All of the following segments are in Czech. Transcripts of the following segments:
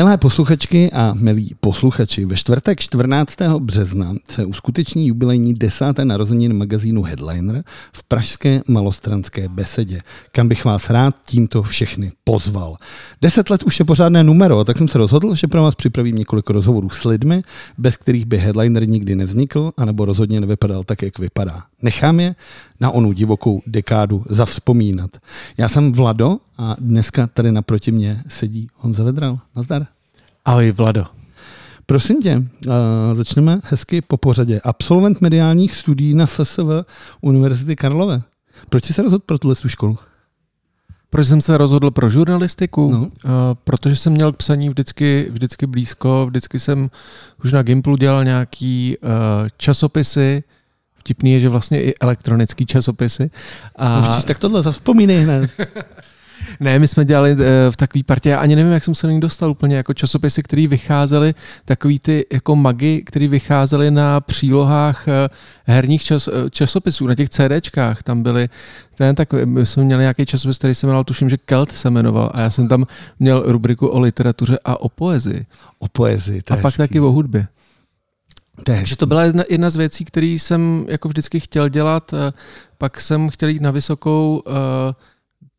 Milé posluchačky a milí posluchači, ve čtvrtek 14. března se uskuteční jubilejní desáté narozeniny magazínu Headliner v pražské malostranské besedě, kam bych vás rád tímto všechny pozval. Deset let už je pořádné numero, tak jsem se rozhodl, že pro vás připravím několik rozhovorů s lidmi, bez kterých by Headliner nikdy nevznikl, anebo rozhodně nevypadal tak, jak vypadá. Nechám je na onu divokou dekádu zavzpomínat. Já jsem Vlado a dneska tady naproti mě sedí Honza Vedral. Nazdar. Ahoj Vlado. Prosím tě, uh, začneme hezky po pořadě. Absolvent mediálních studií na FSV Univerzity Karlové. Proč jsi se rozhodl pro tuhle školu? Proč jsem se rozhodl pro žurnalistiku? No. Uh, protože jsem měl k psaní vždycky, vždycky blízko, vždycky jsem už na Gimplu dělal nějaký uh, časopisy, Vtipný je, že vlastně i elektronický časopisy. A... No vidíš, tak tohle zavzpomínej hned. Ne, my jsme dělali eh, v takové partě, já ani nevím, jak jsem se do ní dostal úplně, jako časopisy, které vycházely, takový ty jako magy, které vycházely na přílohách eh, herních čas, eh, časopisů, na těch CDčkách, tam byly, ten, tak my jsme měli nějaký časopis, který se jmenoval, tuším, že Kelt se jmenoval a já jsem tam měl rubriku o literatuře a o poezii. O poezii, to A pak hezký. taky o hudbě. To Takže to byla jedna, jedna z věcí, které jsem jako vždycky chtěl dělat. Pak jsem chtěl jít na vysokou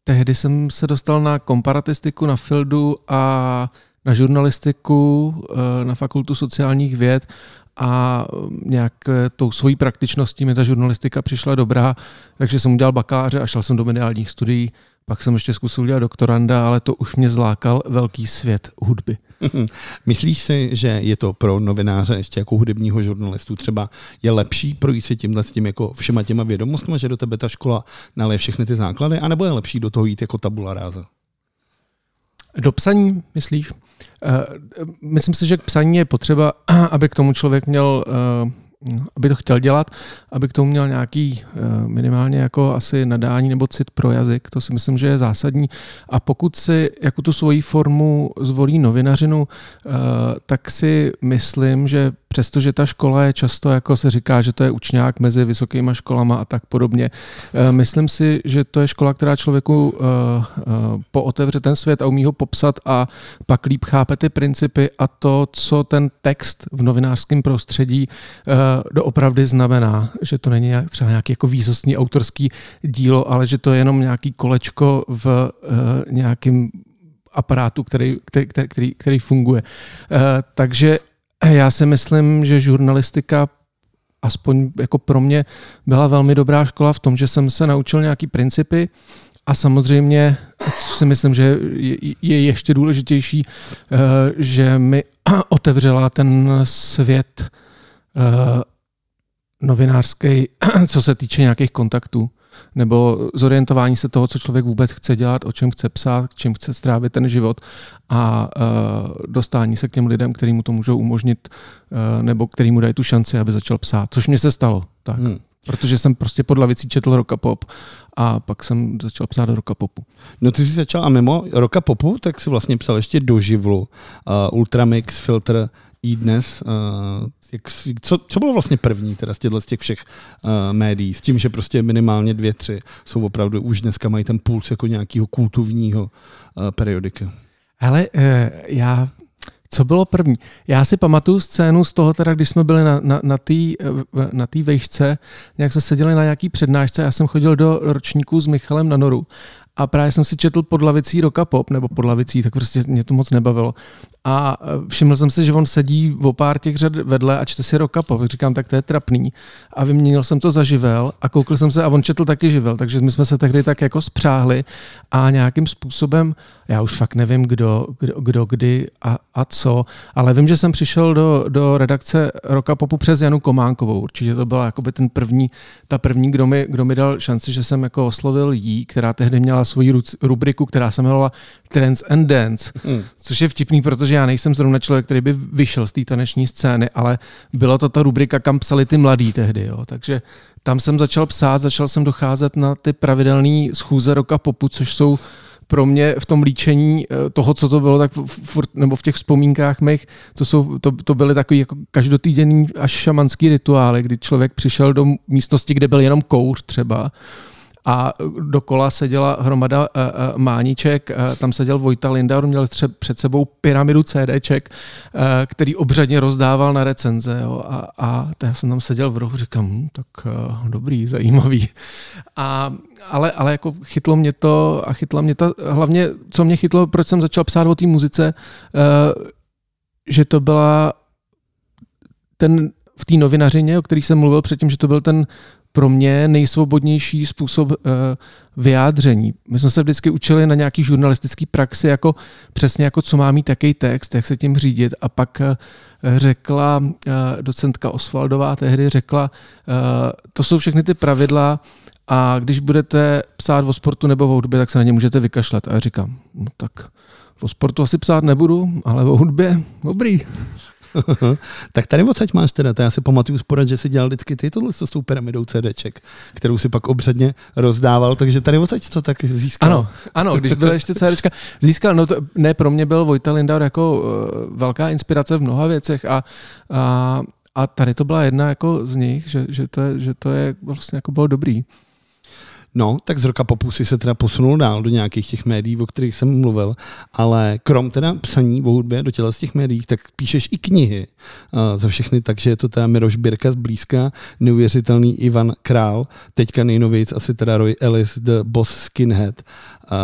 tehdy jsem se dostal na komparatistiku na Fildu a na žurnalistiku eh, na fakultu sociálních věd a nějak eh, tou svojí praktičností mi ta žurnalistika přišla dobrá, takže jsem udělal bakaláře a šel jsem do mediálních studií. Pak jsem ještě zkusil dělat doktoranda, ale to už mě zlákal velký svět hudby. Myslíš si, že je to pro novináře ještě jako hudebního žurnalistu třeba je lepší projít si tímhle s tím jako všema těma vědomostmi, že do tebe ta škola naleje všechny ty základy, anebo je lepší do toho jít jako tabula ráza? Do psaní, myslíš? Uh, myslím si, že k psaní je potřeba, aby k tomu člověk měl uh, aby to chtěl dělat, aby k tomu měl nějaký eh, minimálně jako asi nadání nebo cit pro jazyk, to si myslím, že je zásadní. A pokud si jako tu svoji formu zvolí novinařinu, eh, tak si myslím, že přestože ta škola je často, jako se říká, že to je učňák mezi vysokýma školama a tak podobně, eh, myslím si, že to je škola, která člověku pootevře ten svět a umí ho popsat a pak líp chápe ty principy a to, co ten text v novinářském prostředí doopravdy znamená, že to není třeba nějaký jako výsostný autorský dílo, ale že to je jenom nějaký kolečko v nějakým aparátu, který, který, který, který funguje. Takže já si myslím, že žurnalistika aspoň jako pro mě byla velmi dobrá škola v tom, že jsem se naučil nějaký principy a samozřejmě, si myslím, že je ještě důležitější, eh, že mi otevřela ten svět novinářský, co se týče nějakých kontaktů, nebo zorientování se toho, co člověk vůbec chce dělat, o čem chce psát, čím chce strávit ten život a uh, dostání se k těm lidem, který mu to můžou umožnit, uh, nebo který mu dají tu šanci, aby začal psát, což mě se stalo. Tak. Hmm. Protože jsem prostě pod lavicí četl roka pop a pak jsem začal psát do roka popu. No ty jsi začal a mimo roka popu, tak si vlastně psal ještě do živlu. Uh, Ultramix, Filter, i dnes. Uh, jak, co, co bylo vlastně první teda z těchto z těch všech uh, médií? S tím, že prostě minimálně dvě, tři jsou opravdu už dneska mají ten puls jako nějakého kultovního uh, periodika. Hele, uh, já co bylo první? Já si pamatuju scénu z toho, teda, když jsme byli na, na, na té na tý vejšce, nějak jsme seděli na nějaký přednášce, já jsem chodil do ročníku s Michalem na noru a právě jsem si četl pod lavicí Roka Pop, nebo pod lavicí, tak prostě mě to moc nebavilo. A e, všiml jsem si, že on sedí o pár těch řad vedle a čte si Roka Pop. Říkám, tak to je trapný. A vyměnil jsem to za živel a koukl jsem se a on četl taky živel, takže my jsme se tehdy tak jako spřáhli a nějakým způsobem, já už fakt nevím, kdo, kdo, kdo kdy a, a co, ale vím, že jsem přišel do, do redakce Roka Popu přes Janu Kománkovou. Určitě to byla jakoby ten první, ta první, kdo mi, kdo mi dal šanci, že jsem jako oslovil jí, která tehdy měla svoji rubriku, která se jmenovala Trends and Dance, hmm. což je vtipný, protože já nejsem zrovna člověk, který by vyšel z té taneční scény, ale byla to ta rubrika, kam psali ty mladí tehdy. Jo. Takže tam jsem začal psát, začal jsem docházet na ty pravidelné schůze roka popu, což jsou pro mě v tom líčení eh, toho, co to bylo, tak furt, nebo v těch vzpomínkách mých, to, jsou, to, to byly takový jako každotýdenní až šamanský rituály, kdy člověk přišel do místnosti, kde byl jenom kouř třeba a dokola seděla hromada uh, uh, mániček, uh, tam seděl Vojta Lindauer, měl tře- před sebou pyramidu CDček, uh, který obřadně rozdával na recenze jo, a, a já jsem tam seděl v rohu, říkám, hm, tak uh, dobrý, zajímavý. A, ale, ale jako chytlo mě to a chytla mě ta, hlavně, co mě chytlo, proč jsem začal psát o té muzice, uh, že to byla ten v té novinařině, o kterých jsem mluvil předtím, že to byl ten pro mě nejsvobodnější způsob uh, vyjádření. My jsme se vždycky učili na nějaký žurnalistický praxi, jako přesně jako co má mít taký text, jak se tím řídit a pak uh, řekla uh, docentka Osvaldová tehdy řekla, to jsou všechny ty pravidla a když budete psát o sportu nebo o hudbě, tak se na ně můžete vykašlat. A já říkám, no tak o sportu asi psát nebudu, ale o hudbě dobrý. tak tady odsaď máš teda, to já si pamatuju sporad, že si dělal vždycky ty tohle s tou pyramidou CDček, kterou si pak obřadně rozdával, takže tady odsaď to tak získal. Ano, ano, když byl ještě CDčka, získal, no to ne, pro mě byl Vojta Lindauer jako uh, velká inspirace v mnoha věcech a, a, a tady to byla jedna jako z nich, že, že, to, je, že to je vlastně jako bylo dobrý. No, tak z roka popusy se teda posunul dál do nějakých těch médií, o kterých jsem mluvil, ale krom teda psaní o hudbě do těla z těch médií, tak píšeš i knihy uh, za všechny, takže je to teda Miroš Birka zblízka, neuvěřitelný Ivan Král, teďka nejnovějc asi teda Roy Ellis, The Boss Skinhead. Uh,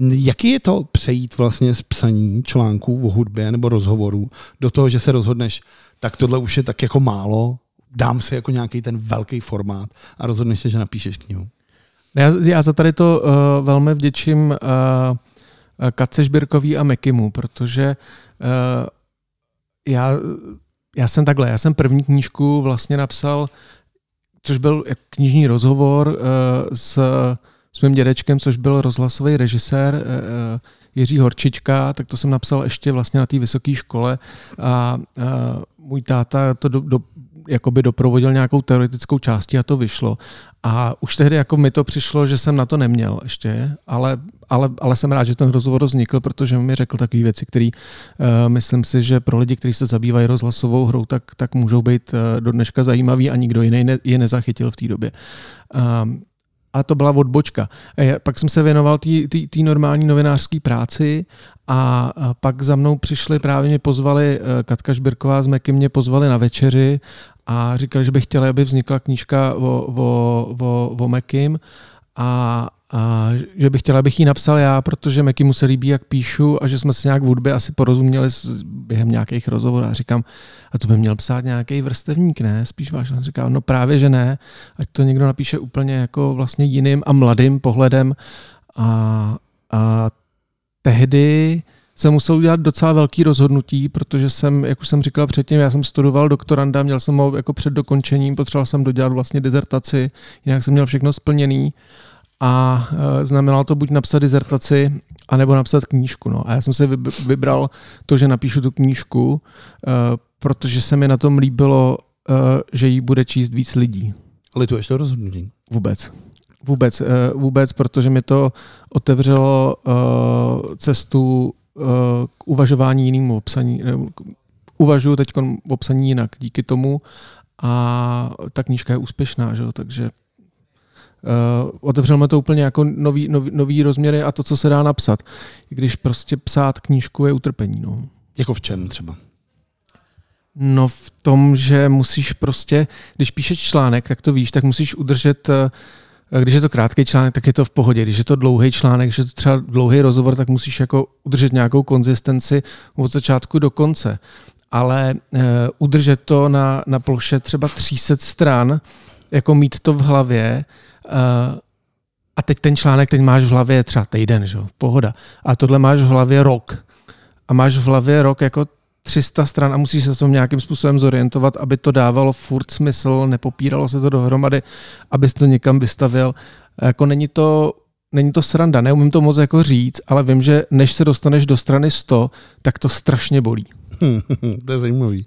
Jaký je to přejít vlastně z psaní článků o hudbě nebo rozhovorů do toho, že se rozhodneš, tak tohle už je tak jako málo, dám si jako nějaký ten velký formát a rozhodneš se, že napíšeš knihu? Já, já za tady to uh, velmi vděčím uh, Katce Šbirkový a Mekimu, protože uh, já, já jsem takhle, já jsem první knížku vlastně napsal, což byl knižní rozhovor uh, s, s mým dědečkem, což byl rozhlasový režisér uh, Jiří Horčička, tak to jsem napsal ještě vlastně na té vysoké škole a uh, můj táta to do, do, jakoby doprovodil nějakou teoretickou částí a to vyšlo. A už tehdy jako mi to přišlo, že jsem na to neměl ještě, ale, ale, ale jsem rád, že ten rozhovor vznikl, protože mi řekl takové věci, které uh, myslím si, že pro lidi, kteří se zabývají rozhlasovou hrou, tak, tak můžou být uh, do dneška zajímavý a nikdo jiný ne, je nezachytil v té době. Um, a to byla odbočka. Pak jsem se věnoval té normální novinářské práci a pak za mnou přišli, právě mě pozvali, eh, Katka Šbirková z Meky mě pozvali na večeři a říkali, že by chtěli, aby vznikla knížka o, o, o, o Mekim a, a že bych chtěla, abych ji napsal já, protože Meky mu se líbí, jak píšu a že jsme se nějak v hudbě asi porozuměli během nějakých rozhovorů. A říkám, a to by měl psát nějaký vrstevník, ne? Spíš váš. A říkám, no právě, že ne. Ať to někdo napíše úplně jako vlastně jiným a mladým pohledem. A, a tehdy jsem musel udělat docela velký rozhodnutí, protože jsem, jak už jsem říkal předtím, já jsem studoval doktoranda, měl jsem ho jako před dokončením, potřeboval jsem dodělat vlastně dizertaci, jinak jsem měl všechno splněný a e, znamenalo to buď napsat dizertaci, anebo napsat knížku. No. A já jsem si vybral to, že napíšu tu knížku, e, protože se mi na tom líbilo, e, že ji bude číst víc lidí. Lituješ to rozhodnutí? Vůbec. Vůbec, vůbec, protože mi to otevřelo cestu k uvažování jiným obsaní. Uvažuji teď o psaní jinak díky tomu a ta knížka je úspěšná, že? takže Uh, otevřelo to úplně jako nový, nový, nový rozměry a to, co se dá napsat. I když prostě psát knížku je utrpení. No. Jako v čem třeba? No v tom, že musíš prostě, když píšeš článek, tak to víš, tak musíš udržet, eh, když je to krátký článek, tak je to v pohodě. Když je to dlouhý článek, když je to třeba dlouhý rozhovor, tak musíš jako udržet nějakou konzistenci od začátku do konce. Ale uh, udržet to na, na ploše třeba 300 stran, jako mít to v hlavě, Uh, a teď ten článek teď máš v hlavě třeba týden, že? pohoda. A tohle máš v hlavě rok. A máš v hlavě rok jako 300 stran a musíš se v tom nějakým způsobem zorientovat, aby to dávalo furt smysl, nepopíralo se to dohromady, abys to někam vystavil. Jako není to, není to sranda, neumím to moc jako říct, ale vím, že než se dostaneš do strany 100, tak to strašně bolí. to je zajímavý.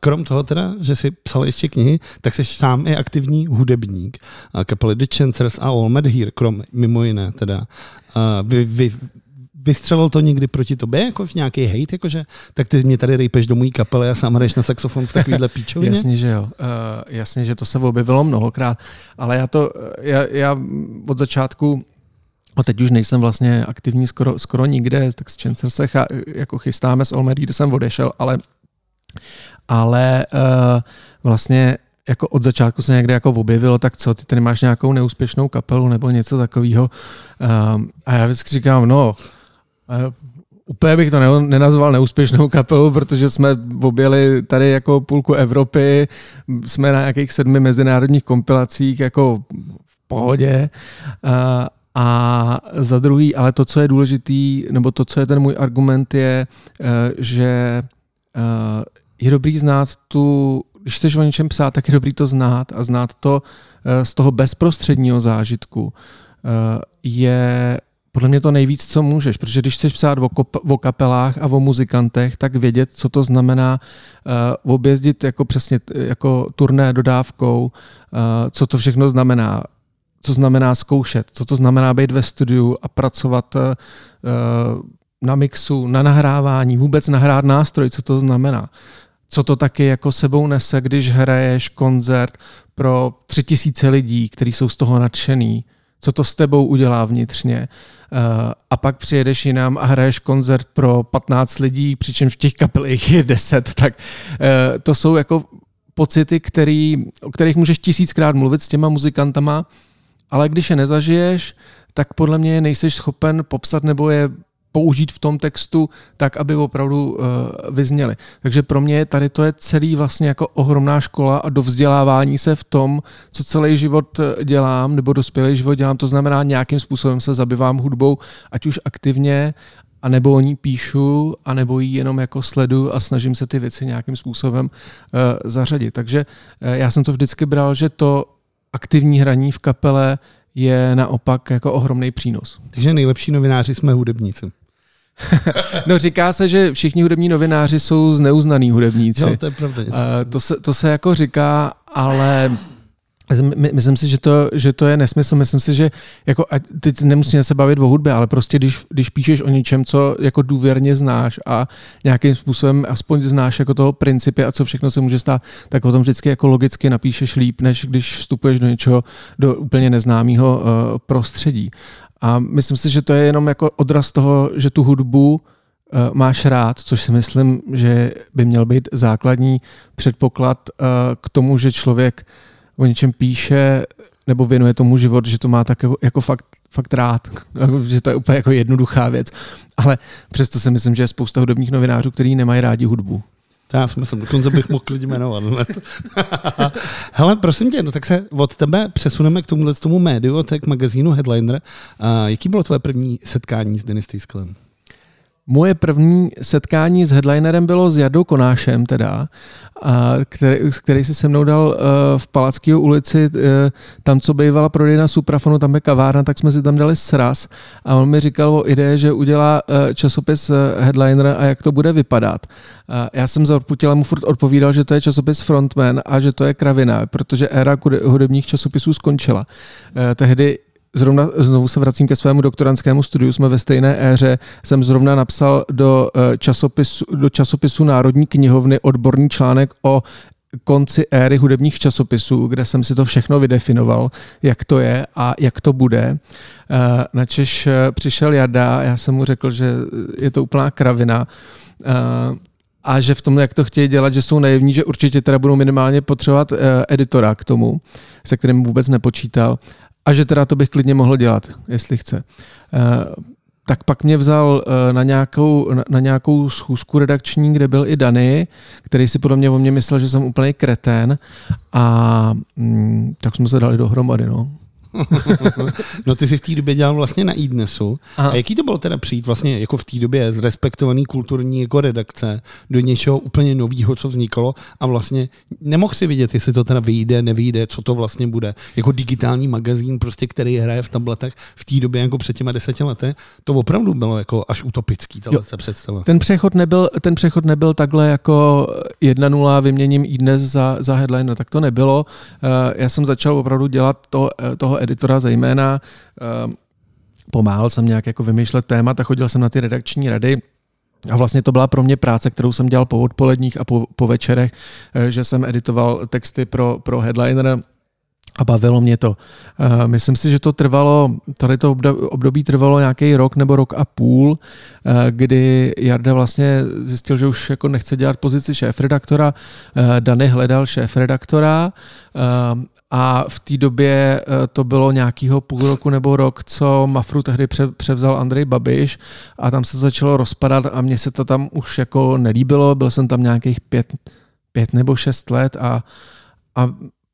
Krom toho teda, že jsi psal ještě knihy, tak jsi sám i aktivní hudebník. Kapely The Chancers a All Mad Here, krom mimo jiné teda. Vy, vy, vystřelil to někdy proti tobě, jako v nějaký hate, jakože, tak ty mě tady rejpeš do mojí kapely a sám hraješ na saxofon v takovýhle píčovině? jasně, že jo. Uh, jasně, že to se objevilo mnohokrát, ale já to, já, já od začátku a teď už nejsem vlastně aktivní skoro, skoro nikde, tak s Chancellor se cha, jako chystáme s Olmerí, kde jsem odešel, ale, ale uh, vlastně jako od začátku se někde jako objevilo, tak co, ty tady máš nějakou neúspěšnou kapelu nebo něco takového. Um, a já vždycky říkám, no, úplně bych to ne, nenazval neúspěšnou kapelu, protože jsme objeli tady jako půlku Evropy, jsme na nějakých sedmi mezinárodních kompilacích jako v pohodě. Uh, a za druhý, ale to, co je důležitý, nebo to, co je ten můj argument, je, že je dobrý znát tu když chceš o něčem psát, tak je dobrý to znát a znát to eh, z toho bezprostředního zážitku eh, je podle mě to nejvíc, co můžeš, protože když chceš psát o, kop- o kapelách a o muzikantech, tak vědět, co to znamená uh, objezdit jako přesně jako turné dodávkou, uh, co to všechno znamená, co znamená zkoušet, co to znamená být ve studiu a pracovat uh, na mixu, na nahrávání, vůbec nahrát nástroj, co to znamená co to taky jako sebou nese, když hraješ koncert pro tři tisíce lidí, kteří jsou z toho nadšený, co to s tebou udělá vnitřně. Uh, a pak přijedeš jinam a hraješ koncert pro 15 lidí, přičemž v těch kapelích je 10, tak uh, to jsou jako pocity, který, o kterých můžeš tisíckrát mluvit s těma muzikantama, ale když je nezažiješ, tak podle mě nejseš schopen popsat nebo je použít v tom textu tak, aby opravdu uh, vyzněly. Takže pro mě tady to je celý vlastně jako ohromná škola a do vzdělávání se v tom, co celý život eh, dělám, nebo dospělý život dělám, to znamená nějakým způsobem se zabývám hudbou, ať už aktivně, a nebo o ní píšu, a nebo ji jenom jako sledu a snažím se ty věci nějakým způsobem uh, zařadit. Takže uh, já jsem to vždycky bral, že to aktivní hraní v kapele je naopak jako ohromný přínos. Takže nejlepší novináři jsme hudebníci. no říká se, že všichni hudební novináři jsou zneuznaný hudebníci. Jo, to je pravda. Uh, to, se, to se jako říká, ale Myslím si, že to, že to je nesmysl. Myslím si, že jako, teď nemusíme se bavit o hudbě, ale prostě když, když píšeš o něčem, co jako důvěrně znáš a nějakým způsobem aspoň znáš jako toho principy a co všechno se může stát, tak o tom vždycky jako logicky napíšeš líp, než když vstupuješ do něčeho, do úplně neznámého uh, prostředí. A myslím si, že to je jenom jako odraz toho, že tu hudbu uh, máš rád, což si myslím, že by měl být základní předpoklad uh, k tomu, že člověk o něčem píše nebo věnuje tomu život, že to má tak jako, jako fakt, fakt rád, že to je úplně jako jednoduchá věc. Ale přesto si myslím, že je spousta hudebních novinářů, kteří nemají rádi hudbu. To já si myslím, dokonce bych mohl lidi jmenovat. Hele, prosím tě, no tak se od tebe přesuneme k tomuhle tomu médiu, tak magazínu Headliner. A jaký bylo tvoje první setkání s Denis Týsklem? Moje první setkání s headlinerem bylo s Jardou Konášem, teda, a který, který si se mnou dal uh, v Palackého ulici, uh, tam, co bývala prodejna Suprafonu, tam je kavárna, tak jsme si tam dali sraz a on mi říkal o ideje, že udělá uh, časopis Headliner a jak to bude vypadat. Já jsem za Odputila mu furt odpovídal, že to je časopis Frontman a že to je kravina, protože éra hudebních časopisů skončila. Tehdy zrovna znovu se vracím ke svému doktorantskému studiu, jsme ve stejné éře, jsem zrovna napsal do eh, časopisu, do časopisu Národní knihovny odborný článek o konci éry hudebních časopisů, kde jsem si to všechno vydefinoval, jak to je a jak to bude. Eh, načež eh, přišel Jada, já jsem mu řekl, že je to úplná kravina a že v tom, jak to chtějí dělat, že jsou naivní, že určitě teda budou minimálně potřebovat editora k tomu, se kterým vůbec nepočítal a že teda to bych klidně mohl dělat, jestli chce. Eh, tak pak mě vzal eh, na nějakou, na nějakou schůzku redakční, kde byl i Dany, který si podle mě o mě myslel, že jsem úplný kretén a mm, tak jsme se dali dohromady. No. no ty jsi v té době dělal vlastně na iDnesu. A jaký to bylo teda přijít vlastně jako v té době z respektovaný kulturní jako redakce do něčeho úplně nového, co vzniklo a vlastně nemohl si vidět, jestli to teda vyjde, nevyjde, co to vlastně bude. Jako digitální magazín, prostě, který hraje v tabletech v té době jako před těma deseti lety, to opravdu bylo jako až utopický, tahle se představa. Ten přechod nebyl, ten přechod nebyl takhle jako 1-0 vyměním iDnes za, za headline, tak to nebylo. Eh, já jsem začal opravdu dělat to, eh, toho editora zejména. Ehm, pomáhal jsem nějak jako vymýšlet témat a chodil jsem na ty redakční rady. A vlastně to byla pro mě práce, kterou jsem dělal po odpoledních a po, po večerech, eh, že jsem editoval texty pro, pro headliner a bavilo mě to. Eh, myslím si, že to trvalo, tady to období trvalo nějaký rok nebo rok a půl, eh, kdy Jarda vlastně zjistil, že už jako nechce dělat pozici šéf-redaktora. Dany hledal šéf-redaktora a v té době eh, to bylo nějakýho půl roku nebo rok, co Mafru tehdy převzal Andrej Babiš a tam se začalo rozpadat a mně se to tam už jako nelíbilo. Byl jsem tam nějakých pět, pět nebo šest let a, a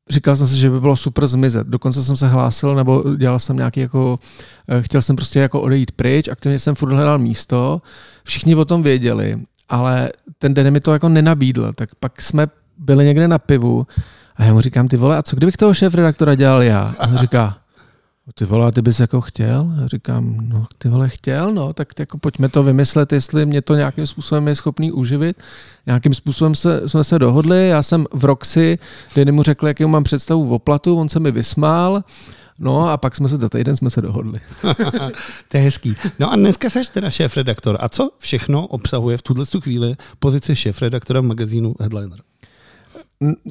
říkal jsem si, že by bylo super zmizet. Dokonce jsem se hlásil nebo dělal jsem nějaký jako, eh, chtěl jsem prostě jako odejít pryč, aktivně jsem furt hledal místo. Všichni o tom věděli, ale ten den mi to jako nenabídl. Tak pak jsme byli někde na pivu a já mu říkám, ty vole, a co kdybych toho šéf redaktora dělal já? A on říká, ty vole, ty bys jako chtěl? Já říkám, no ty vole, chtěl, no, tak jako pojďme to vymyslet, jestli mě to nějakým způsobem je schopný uživit. Nějakým způsobem se, jsme se dohodli, já jsem v Roxy, kdy mu řekl, jaký mám představu o platu, on se mi vysmál, No a pak jsme se do týden jsme se dohodli. to je hezký. No a dneska seš teda šéf-redaktor. A co všechno obsahuje v tuhle chvíli pozice šéf-redaktora v magazínu Headliner?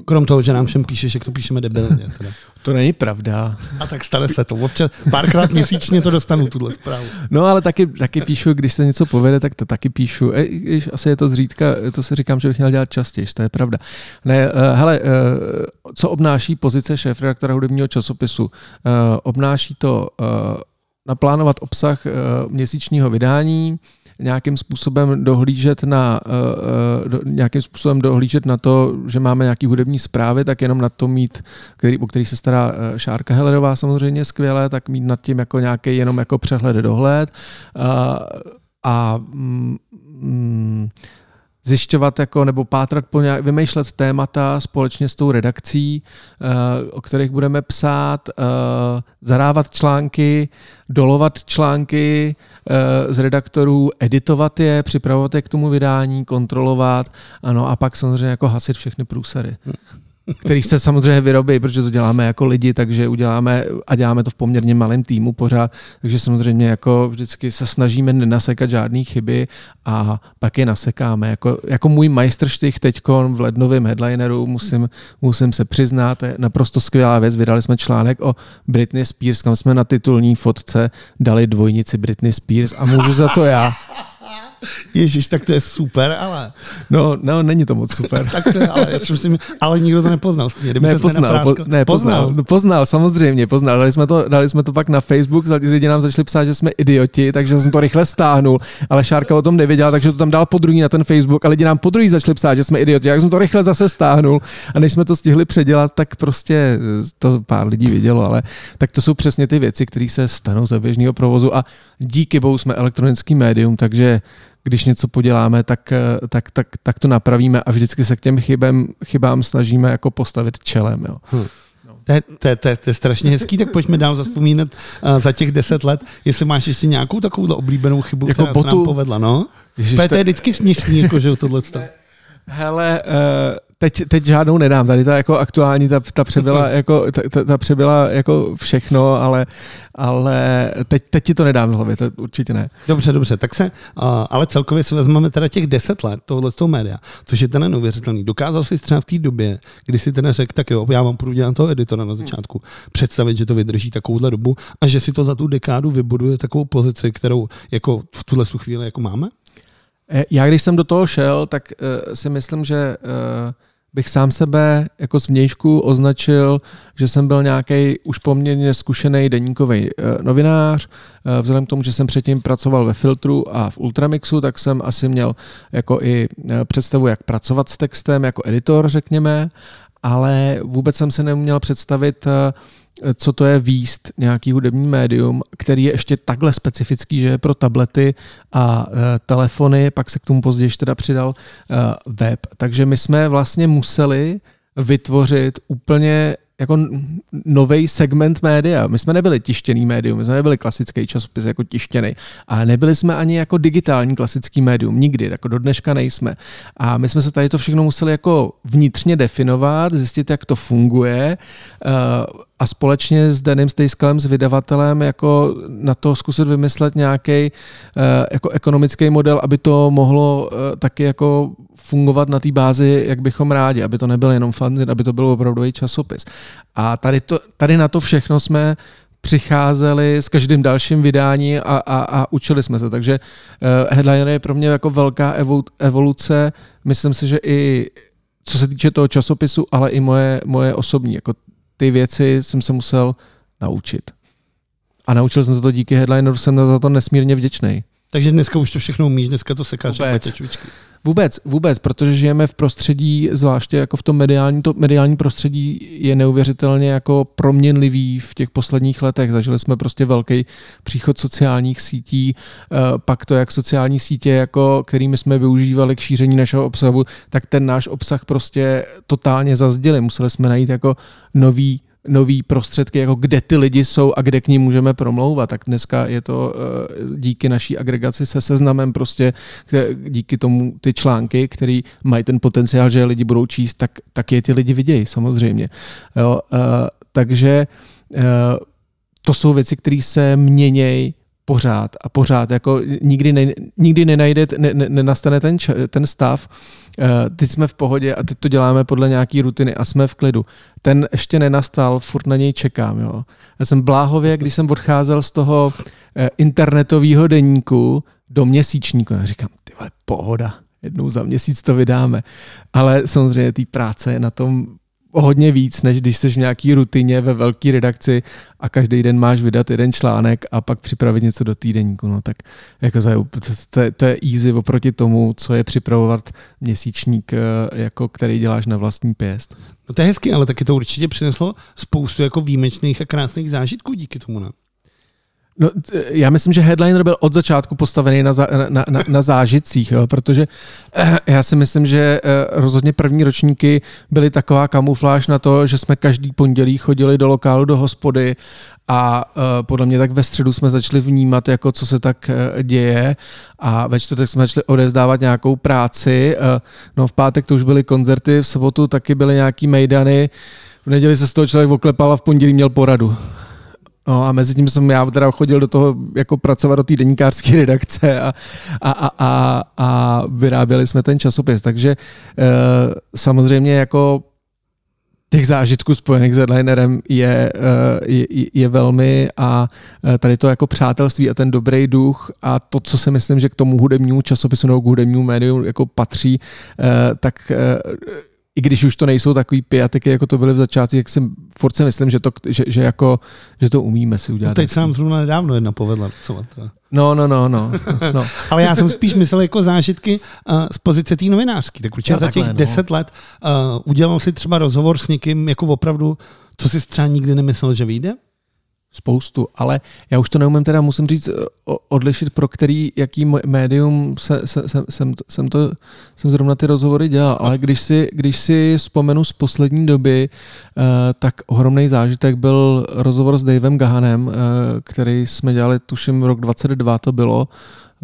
Krom toho, že nám všem píšeš, jak to píšeme debilně. Teda. To není pravda. A tak stane se to. Občas párkrát měsíčně to dostanu, tuhle zprávu. No ale taky, taky píšu, když se něco povede, tak to taky píšu. E, asi je to zřídka, to se říkám, že bych měl dělat častěji, to je pravda. Ne, uh, hele, uh, co obnáší pozice šéf-redaktora hudebního časopisu? Uh, obnáší to uh, naplánovat obsah uh, měsíčního vydání, nějakým způsobem dohlížet na, uh, nějakým způsobem dohlížet na to, že máme nějaký hudební zprávy, tak jenom na to mít, který, o který se stará Šárka Hellerová samozřejmě skvěle, tak mít nad tím jako nějaký jenom jako přehled dohled. Uh, a mm, mm, zjišťovat jako, nebo pátrat po nějak, vymýšlet témata společně s tou redakcí, uh, o kterých budeme psát, uh, zadávat články, dolovat články uh, z redaktorů, editovat je, připravovat je k tomu vydání, kontrolovat, ano, a pak samozřejmě jako hasit všechny průsery. Hmm který se samozřejmě vyrobí, protože to děláme jako lidi, takže uděláme a děláme to v poměrně malém týmu pořád, takže samozřejmě jako vždycky se snažíme nenasekat žádné chyby a pak je nasekáme. Jako, jako můj majstrštych teď v lednovém headlineru musím, musím se přiznat, je naprosto skvělá věc. Vydali jsme článek o Britney Spears, kam jsme na titulní fotce dali dvojnici Britney Spears a můžu za to já. Ježíš, tak to je super, ale... No, no není to moc super. tak to je, ale, já myslím, ale nikdo to nepoznal. Kdyby ne, poznal, po, ne, poznal. No, poznal, samozřejmě, poznal. Dali jsme, to, dali jsme to pak na Facebook, lidi nám začali psát, že jsme idioti, takže jsem to rychle stáhnul, ale Šárka o tom nevěděla, takže to tam dal po druhý na ten Facebook a lidi nám po druhý začali psát, že jsme idioti. Jak jsem to rychle zase stáhnul a než jsme to stihli předělat, tak prostě to pár lidí vidělo, ale tak to jsou přesně ty věci, které se stanou za běžného provozu a díky bohu jsme elektronický médium, takže když něco poděláme, tak, eh, tak, tak, tak to napravíme a vždycky se k těm chybem, chybám snažíme jako postavit čelem. Jo. Hmm. To je, to, je, to, je, to je strašně hezký, tak pojďme dál zaspomínat uh, za těch deset let, jestli máš ještě nějakou takovou oblíbenou chybu, jako která botu... se nám povedla, no? Ježiš, to, to je vždycky směšný, jako, že tohle. Hele, uh, teď, teď žádnou nedám. Tady ta jako aktuální, ta, ta přebyla jako, ta, ta přebyla jako všechno, ale, ale teď, teď ti to nedám z hlavy, to určitě ne. Dobře, dobře, tak se, ale celkově si vezmeme teda těch deset let tohle z toho média, což je ten neuvěřitelný. Dokázal jsi třeba v té době, kdy si ten řekl, tak jo, já vám půjdu dělat toho editora na začátku, představit, že to vydrží takovouhle dobu a že si to za tu dekádu vybuduje takovou pozici, kterou jako v tuhle chvíli jako máme? Eh, já když jsem do toho šel, tak uh, si myslím, že uh, bych sám sebe jako zvnějšku označil, že jsem byl nějaký už poměrně zkušený deníkový novinář. Vzhledem k tomu, že jsem předtím pracoval ve Filtru a v Ultramixu, tak jsem asi měl jako i představu, jak pracovat s textem jako editor, řekněme, ale vůbec jsem se neuměl představit co to je výst nějaký hudební médium, který je ještě takhle specifický, že je pro tablety a e, telefony, pak se k tomu později teda přidal e, web. Takže my jsme vlastně museli vytvořit úplně jako nový segment média. My jsme nebyli tištěný médium, my jsme nebyli klasický časopis jako tištěný, ale nebyli jsme ani jako digitální klasický médium, nikdy, jako do dneška nejsme. A my jsme se tady to všechno museli jako vnitřně definovat, zjistit, jak to funguje, uh, a společně s Denim Stejskalem, s vydavatelem, jako na to zkusit vymyslet nějaký uh, jako ekonomický model, aby to mohlo uh, taky jako fungovat na té bázi, jak bychom rádi, aby to nebyl jenom fanzin, aby to byl opravdový časopis. A tady, to, tady na to všechno jsme přicházeli s každým dalším vydání a, a, a učili jsme se. Takže uh, Headliner je pro mě jako velká evoluce. Myslím si, že i co se týče toho časopisu, ale i moje, moje osobní. Jako ty věci jsem se musel naučit. A naučil jsem se to díky Headlineru, jsem za to nesmírně vděčný. Takže dneska už to všechno umíš, dneska to sekáš Vůbec. Vůbec, vůbec, protože žijeme v prostředí, zvláště jako v tom mediální, to mediální prostředí je neuvěřitelně jako proměnlivý v těch posledních letech. Zažili jsme prostě velký příchod sociálních sítí, eh, pak to, jak sociální sítě, jako, kterými jsme využívali k šíření našeho obsahu, tak ten náš obsah prostě totálně zazděli. Museli jsme najít jako nový nový prostředky, jako kde ty lidi jsou a kde k ním můžeme promlouvat. Tak dneska je to eh, díky naší agregaci se seznamem prostě, díky tomu ty články, které mají ten potenciál, že lidi budou číst, tak, tak je ty lidi vidějí samozřejmě. Jo, uh, takže uh, to jsou věci, které se měnějí pořád a pořád. Jako nikdy, ne, nikdy nenajde, ne, ne, nenastane ten, ten stav, Eh, teď jsme v pohodě a teď to děláme podle nějaký rutiny a jsme v klidu. Ten ještě nenastal, furt na něj čekám. Jo. Já jsem bláhově, když jsem odcházel z toho eh, internetového deníku do měsíčníku, já říkám, ty vole, pohoda, jednou za měsíc to vydáme. Ale samozřejmě té práce je na tom o hodně víc, než když jsi v nějaký rutině ve velké redakci a každý den máš vydat jeden článek a pak připravit něco do týdenníku. No tak jako to, je, to, je, to je easy oproti tomu, co je připravovat měsíčník, eh, jako který děláš na vlastní pěst. No to je hezky, ale taky to určitě přineslo spoustu jako výjimečných a krásných zážitků díky tomu. Ne? No, já myslím, že Headliner byl od začátku postavený na, za, na, na, na zážitcích, jo, protože eh, já si myslím, že eh, rozhodně první ročníky byly taková kamufláž na to, že jsme každý pondělí chodili do lokálu, do hospody a uh, podle mě tak ve středu jsme začali vnímat, jako co se tak děje a ve čtvrtek jsme začali odevzdávat nějakou práci. No v pátek to už byly koncerty, v sobotu taky byly nějaký mejdany, v neděli se z toho člověk oklepal a v pondělí měl poradu. No a mezi tím jsem já teda chodil do toho jako pracovat do té deníkářské redakce a, a, a, a, a vyráběli jsme ten časopis. Takže e, samozřejmě jako těch zážitků spojených s headlinerem je, eh, je, je velmi a eh, tady to jako přátelství a ten dobrý duch a to, co si myslím, že k tomu hudebnímu časopisu nebo k hudebnímu médiu jako patří, tak i když už to nejsou takový pijateky, jako to byly v začátku, jak si furt si myslím, že to, že, že, jako, že to umíme si udělat. No teď se nám zrovna nedávno jedna povedla docela. No, no, no, no. no. Ale já jsem spíš myslel jako zážitky uh, z pozice té novinářské. Tak určitě za těch no. deset let uh, udělal si třeba rozhovor s někým jako opravdu, co si třeba nikdy nemyslel, že vyjde? Spoustu, ale já už to neumím teda, musím říct, odlišit, pro který, jaký médium se, se, se, jsem, jsem, to, jsem zrovna ty rozhovory dělal, ale když si, když si vzpomenu z poslední doby, uh, tak ohromný zážitek byl rozhovor s Davem Gahanem, uh, který jsme dělali, tuším, rok 22 to bylo,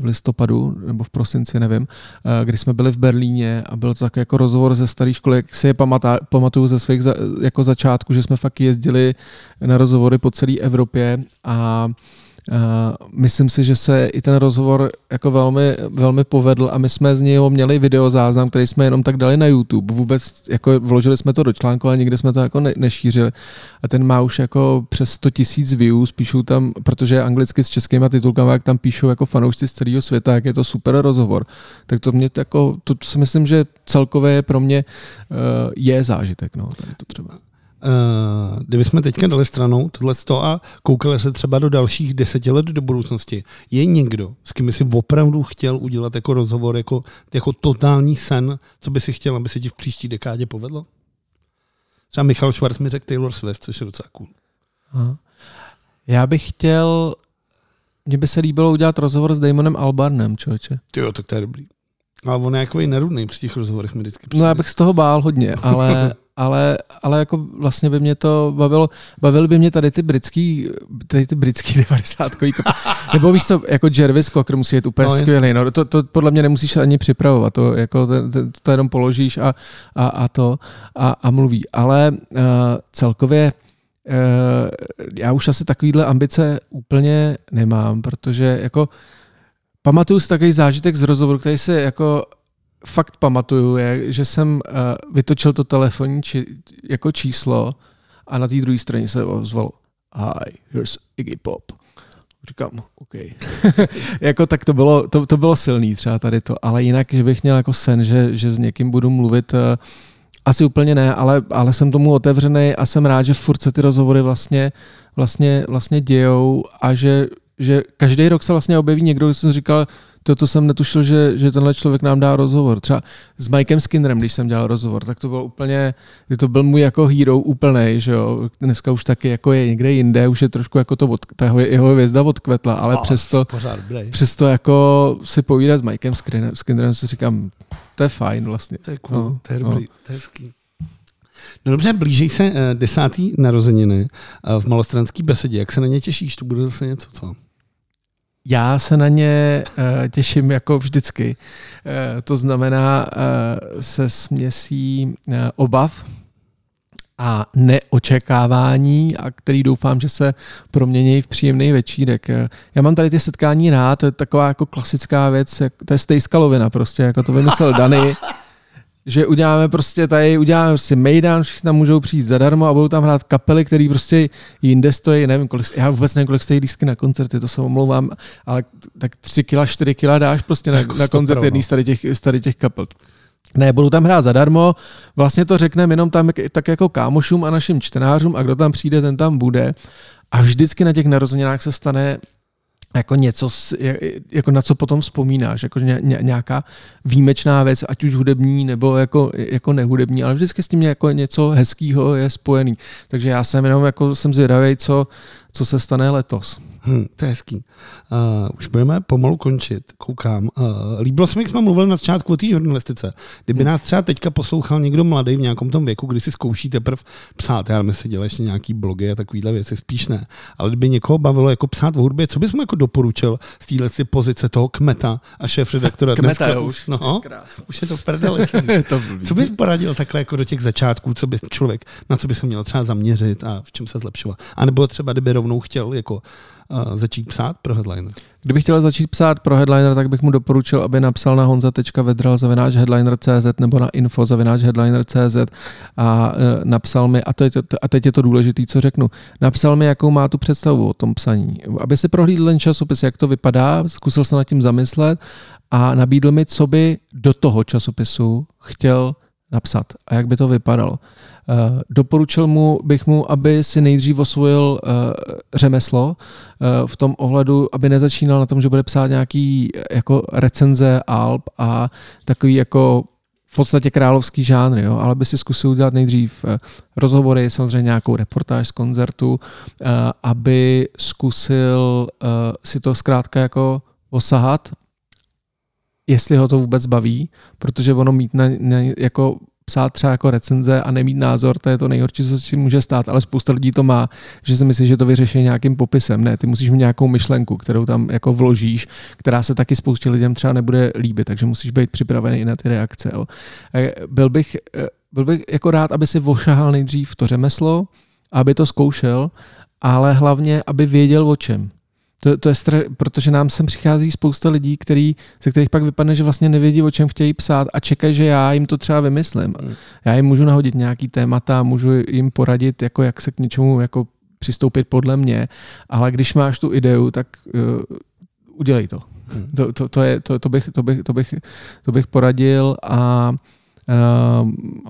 v listopadu nebo v prosinci, nevím, eh, kdy jsme byli v Berlíně a byl to tak jako rozhovor ze staré školy, jak si je pamatá, pamatuju ze svých za, jako začátku, že jsme fakt jezdili na rozhovory po celé Evropě a myslím si, že se i ten rozhovor jako velmi, velmi povedl a my jsme z něho měli videozáznam, který jsme jenom tak dali na YouTube. Vůbec jako vložili jsme to do článku, ale nikde jsme to jako ne, nešířili. A ten má už jako přes 100 tisíc views, píšou tam, protože anglicky s českýma titulkama, jak tam píšou jako fanoušci z celého světa, jak je to super rozhovor. Tak to mě jako, to, si myslím, že celkově pro mě uh, je zážitek, no, to třeba. Uh, kdybychom teďka dali stranou tohle a koukali se třeba do dalších deseti let do budoucnosti, je někdo, s kým by si opravdu chtěl udělat jako rozhovor, jako, jako totální sen, co by si chtěl, aby se ti v příští dekádě povedlo? Třeba Michal Schwarz mi řekl Taylor Swift, což je docela cool. Aha. Já bych chtěl, mně by se líbilo udělat rozhovor s Damonem Albarnem, člověče. Jo, tak to je dobrý. Ale on je jako nerudný při těch rozhovorech mi vždycky přijde. No já bych z toho bál hodně, ale, ale, ale jako vlastně by mě to bavilo, bavily by mě tady ty britský, tady ty britský 90 nebo víš co, jako Jervis Cocker musí být úplně no, skvělý, no, to, to, podle mě nemusíš ani připravovat, to, jako, to, to, to jenom položíš a, a, a to a, a mluví, ale uh, celkově já už asi takovýhle ambice úplně nemám, protože jako pamatuju si takový zážitek z rozhovoru, který si jako fakt pamatuju, je, že jsem uh, vytočil to telefonní či, jako číslo a na té druhé straně se ozval Hi, here's Iggy Pop. Říkám, OK. jako tak to bylo, to, to bylo silný třeba tady to, ale jinak, že bych měl jako sen, že, že s někým budu mluvit, uh, asi úplně ne, ale, ale jsem tomu otevřený a jsem rád, že furt se ty rozhovory vlastně, vlastně, vlastně dějou a že, že každý rok se vlastně objeví někdo, kdo jsem říkal, toto jsem netušil, že, že tenhle člověk nám dá rozhovor. Třeba s Mikem Skinnerem, když jsem dělal rozhovor, tak to byl úplně, to byl můj jako hero úplný, že jo. Dneska už taky jako je někde jinde, už je trošku jako to, od, ta jeho hvězda odkvetla, ale a, přesto, přesto jako si povídat s Mikem Skinnerem si říkám, to je fajn vlastně. To je cool, no, to je dobrý, no. to je hezký. No dobře, blíží se uh, desátý narozeniny uh, v malostranský besedě. Jak se na ně těšíš? To bude zase něco, co? Já se na ně uh, těším jako vždycky. Uh, to znamená uh, se směsí obav a neočekávání, a který doufám, že se promění v příjemný večírek. Já mám tady ty setkání rád, to je taková jako klasická věc, to je stejskalovina prostě, jako to vymyslel Dany že uděláme prostě tady, uděláme prostě Mejdan, všichni tam můžou přijít zadarmo a budou tam hrát kapely, které prostě jinde stojí, nevím, kolik, já vůbec nevím, kolik stojí lístky na koncerty, to se omlouvám, ale tak 3 kila, 4 kila dáš prostě na, na koncert jedný z tady, těch, z tady těch kapel. Ne, budou tam hrát zadarmo, vlastně to řekneme jenom tam tak jako kámošům a našim čtenářům a kdo tam přijde, ten tam bude. A vždycky na těch narozeninách se stane jako něco, jako na co potom vzpomínáš, jako ně, nějaká výjimečná věc, ať už hudební nebo jako, jako nehudební, ale vždycky s tím jako něco hezkého je spojený. Takže já jsem jenom jako jsem zvědavý, co, co se stane letos. Hmm, to je hezký. Uh, už budeme pomalu končit, koukám. Uh, líbilo se mi, jak jsme mluvili na začátku o té žurnalistice. Kdyby hmm. nás třeba teďka poslouchal někdo mladý v nějakém tom věku, kdy si zkouší teprve psát, já my se dělá ještě nějaký blogy a takovýhle věci, spíš ne. Ale kdyby někoho bavilo jako psát v hudbě, co bys mu jako doporučil z téhle pozice toho kmeta a šéf redaktora Kmeta, dneska, už. No, už je to v prdeli. co bys poradil takhle jako do těch začátků, co by člověk, na co by se měl třeba zaměřit a v čem se zlepšovat? A nebo třeba, kdyby rovnou chtěl jako začít psát pro headliner? Kdybych chtěl začít psát pro headliner, tak bych mu doporučil, aby napsal na honza.vedral zavináč headliner.cz nebo na info zavináč headliner.cz a e, napsal mi, a, teď, a teď je to důležité, co řeknu, napsal mi, jakou má tu představu o tom psaní. Aby si prohlídl ten časopis, jak to vypadá, zkusil se nad tím zamyslet a nabídl mi, co by do toho časopisu chtěl napsat a jak by to vypadalo. Uh, doporučil mu, bych mu, aby si nejdřív osvojil uh, řemeslo uh, v tom ohledu, aby nezačínal na tom, že bude psát nějaký jako recenze alb a takový jako v podstatě královský žánr, jo, ale by si zkusil udělat nejdřív rozhovory, samozřejmě nějakou reportáž z koncertu, aby zkusil si to zkrátka jako osahat jestli ho to vůbec baví, protože ono mít na, na, jako psát třeba jako recenze a nemít názor, to je to nejhorší, co si může stát, ale spousta lidí to má, že si myslí, že to vyřeší nějakým popisem. Ne, ty musíš mít nějakou myšlenku, kterou tam jako vložíš, která se taky spoustě lidem třeba nebude líbit, takže musíš být připravený i na ty reakce. Jo. Byl bych, e, byl bych jako rád, aby si vošahal nejdřív to řemeslo, aby to zkoušel, ale hlavně, aby věděl o čem. To, to je stra... protože nám sem přichází spousta lidí, který, ze kterých pak vypadne, že vlastně nevědí, o čem chtějí psát a čekají, že já jim to třeba vymyslím. Mm. Já jim můžu nahodit nějaký témata, můžu jim poradit, jako jak se k něčemu jako přistoupit podle mě, ale když máš tu ideu, tak uh, udělej to. Mm. To, to, to, je, to, to, bych, to, bych, to, bych, to bych poradil a Uh,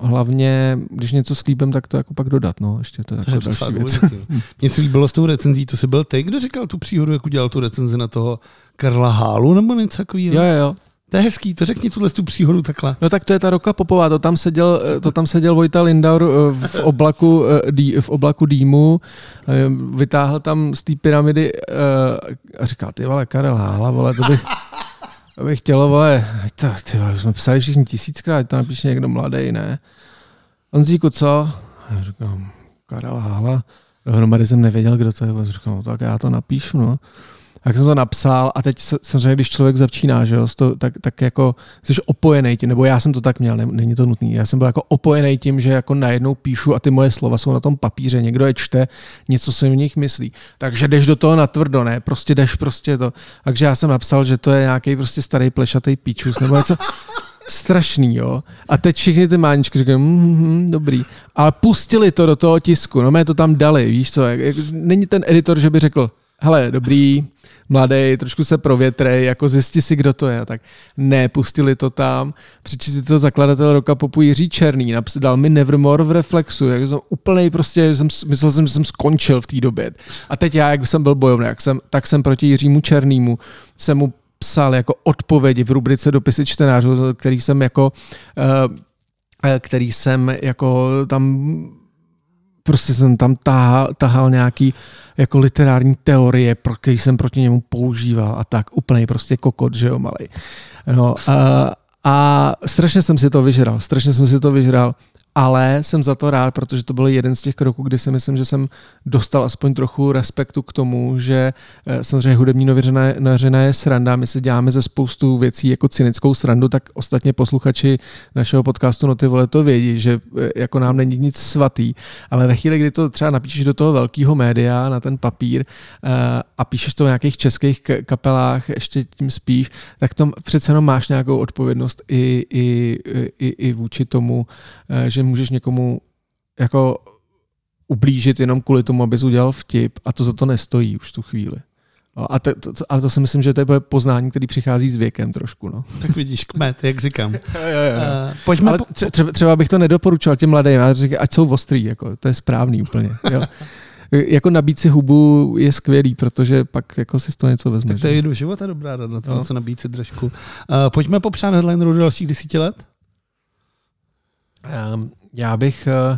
hlavně, když něco slíbím, tak to jako pak dodat, no, ještě to je, to jako je další věc. No. Mně se líbilo s tou recenzí, to si byl ty, kdo říkal tu příhodu, jak udělal tu recenzi na toho Karla Hálu nebo něco takového? Jo, jo, jo. To je hezký, to řekni tuhle tu příhodu takhle. No tak to je ta Roka Popová, to tam seděl, to tam seděl Vojta Lindaur eh, v oblaku, eh, v oblaku dýmu, vytáhl tam z té pyramidy a říkal, ty vole, Karel Hála, vole, to bych, to bych chtěl, vole, to, ty vole, jsme psali všichni tisíckrát, to napíše někdo mladý, ne? Honzíku, co? Já říkám, Karel Hála. Dohromady jsem nevěděl, kdo to je. Říkám, no, tak já to napíšu, no. Tak jsem to napsal a teď samozřejmě, když člověk začíná, že jo, to, tak, tak jako jsi opojený tím, nebo já jsem to tak měl, ne, není to nutný, já jsem byl jako opojený tím, že jako najednou píšu a ty moje slova jsou na tom papíře, někdo je čte, něco se v nich myslí. Takže jdeš do toho natvrdo, ne? Prostě jdeš prostě to. Takže já jsem napsal, že to je nějaký prostě starý plešatý píčus, nebo něco strašný, jo. A teď všichni ty máničky říkají, mm, mm, dobrý. Ale pustili to do toho tisku, no mě to tam dali, víš co, jak, jak, není ten editor, že by řekl, hele, dobrý, mladý, trošku se provětrej, jako zjisti si, kdo to je. Tak ne, pustili to tam, přečí si to zakladatel roka popu Jiří Černý, dal mi Nevermore v Reflexu, jak jsem úplnej prostě, jsem, myslel jsem, že jsem skončil v té době. A teď já, jak jsem byl bojovný, jak jsem, tak jsem proti Jiřímu Černýmu, jsem mu psal jako odpovědi v rubrice dopisy čtenářů, který jsem jako, eh, který jsem jako tam prostě jsem tam tahal, tahal nějaký jako literární teorie, pro který jsem proti němu používal a tak, úplný prostě kokot, že jo, malý. No, a, a strašně jsem si to vyžral, strašně jsem si to vyžral ale jsem za to rád, protože to byl jeden z těch kroků, kdy si myslím, že jsem dostal aspoň trochu respektu k tomu, že eh, samozřejmě hudební noviřina je sranda, my si děláme ze spoustu věcí jako cynickou srandu, tak ostatně posluchači našeho podcastu Noty vole to vědí, že eh, jako nám není nic svatý, ale ve chvíli, kdy to třeba napíšeš do toho velkého média na ten papír eh, a píšeš to v nějakých českých kapelách, ještě tím spíš, tak to přece jenom máš nějakou odpovědnost i, i, i, i vůči tomu, že můžeš někomu jako ublížit jenom kvůli tomu, abys udělal vtip a to za to nestojí už tu chvíli. No, a to, to, ale to si myslím, že to je poznání, který přichází s věkem trošku. No. Tak vidíš, kmet, jak říkám. jo, jo, jo. Uh, pojďme ale po... třeba, třeba bych to nedoporučoval těm mladým, já říkám, ať jsou ostrý, jako, to je správný úplně. Jo. jako nabít si hubu je skvělý, protože pak jako si z toho něco vezmeš. Tak to je do života dobrá rada, to no. co nabít si držku. Uh, pojďme popřát headlineru do dalších desíti let? Um, já bych uh,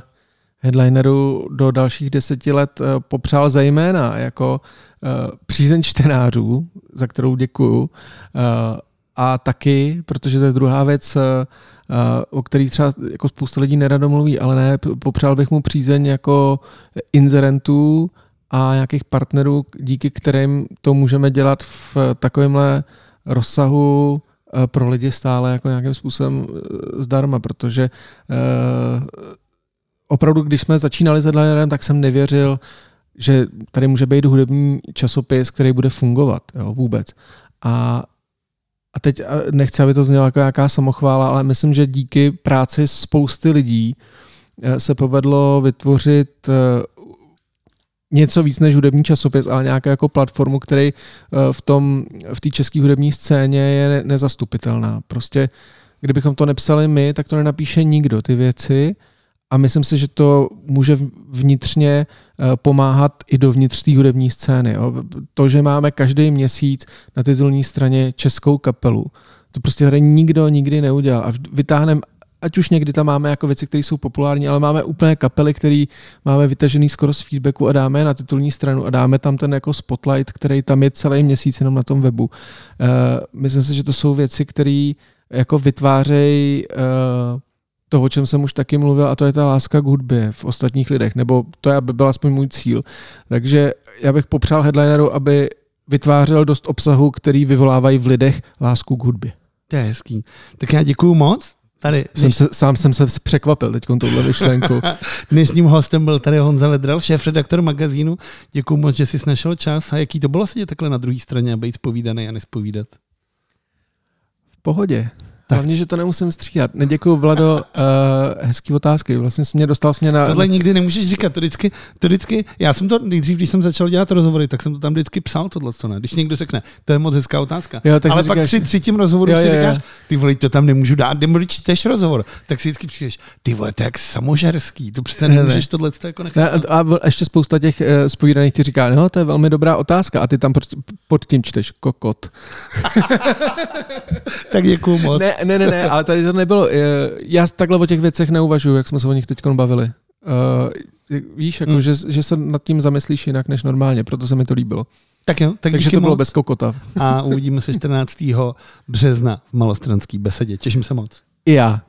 headlineru do dalších deseti let uh, popřál zejména jako uh, přízeň čtenářů, za kterou děkuju, a taky, protože to je druhá věc, o který třeba jako spousta lidí nerado mluví, ale ne, popřál bych mu přízeň jako inzerentů a nějakých partnerů, díky kterým to můžeme dělat v takovémhle rozsahu Eh, pro lidi stále jako nějakým způsobem eh, zdarma, protože uh, opravdu, když jsme začínali s headlinerem, tak jsem nevěřil, že tady může být hudební časopis, který bude fungovat jo, vůbec. A, a teď nechci, aby to znělo jako nějaká samochvála, ale myslím, že díky práci spousty lidí se povedlo vytvořit něco víc než hudební časopis, ale nějakou jako platformu, který eh, v tom, v té české hudební scéně je nezastupitelná. Prostě kdybychom to nepsali my, tak to nenapíše nikdo ty věci a myslím si, že to může vnitřně eh, pomáhat i dovnitř té hudební scény. To, že máme každý měsíc na titulní straně českou kapelu, to prostě tady nikdo nikdy neudělal. A vytáhneme ať už někdy tam máme jako věci, které jsou populární, ale máme úplně kapely, které máme vytažený skoro z feedbacku a dáme na titulní stranu a dáme tam ten jako spotlight, který tam je celý měsíc jenom na tom webu. Uh, myslím si, že to jsou věci, které jako vytvářejí uh, to, o čem jsem už taky mluvil, a to je ta láska k hudbě v ostatních lidech, nebo to je, aby byl aspoň můj cíl. Takže já bych popřál headlineru, aby vytvářel dost obsahu, který vyvolávají v lidech lásku k hudbě. To je hezký. Tak já děkuju moc. Tady, jsem se, sám jsem se překvapil teď touhle myšlenku. Dnešním hostem byl tady Honza Vedral, šéf-redaktor magazínu. Děkuji moc, že jsi našel čas. A jaký to bylo sedět takhle na druhé straně a být spovídaný a nespovídat? V pohodě. Tak. Hlavně, že to nemusím stříhat. Neděkuju, Vlado, uh, hezký otázky. Vlastně jsi mě dostal jsi mě na... Tohle nikdy nemůžeš říkat. To vždycky, to vždycky, já jsem to nejdřív, když jsem začal dělat rozhovory, tak jsem to tam vždycky psal tohle, co ne. Když někdo řekne, to je moc hezká otázka. Jo, tak Ale pak říkáš... při třetím rozhovoru jo, si jo, říkáš, ty vole, to tam nemůžu dát, když čteš rozhovor, tak si vždycky přijdeš, ty vole, to je jak samožerský, to přece nemůžeš tohle jako nechat. Ne, a ještě spousta těch uh, spovídaných ti říká, no, to je velmi dobrá otázka a ty tam pod, pod tím čteš kokot. tak děkuju moc. Ne, ne, ne, ne, ale tady to nebylo. Já takhle o těch věcech neuvažuji, jak jsme se o nich teď bavili. Uh, víš, jako, hmm. že, že se nad tím zamyslíš jinak než normálně, proto se mi to líbilo. Tak jo, tak Takže to bylo moc. bez kokota. A uvidíme se 14. března v malostranský besedě. Těším se moc. I já.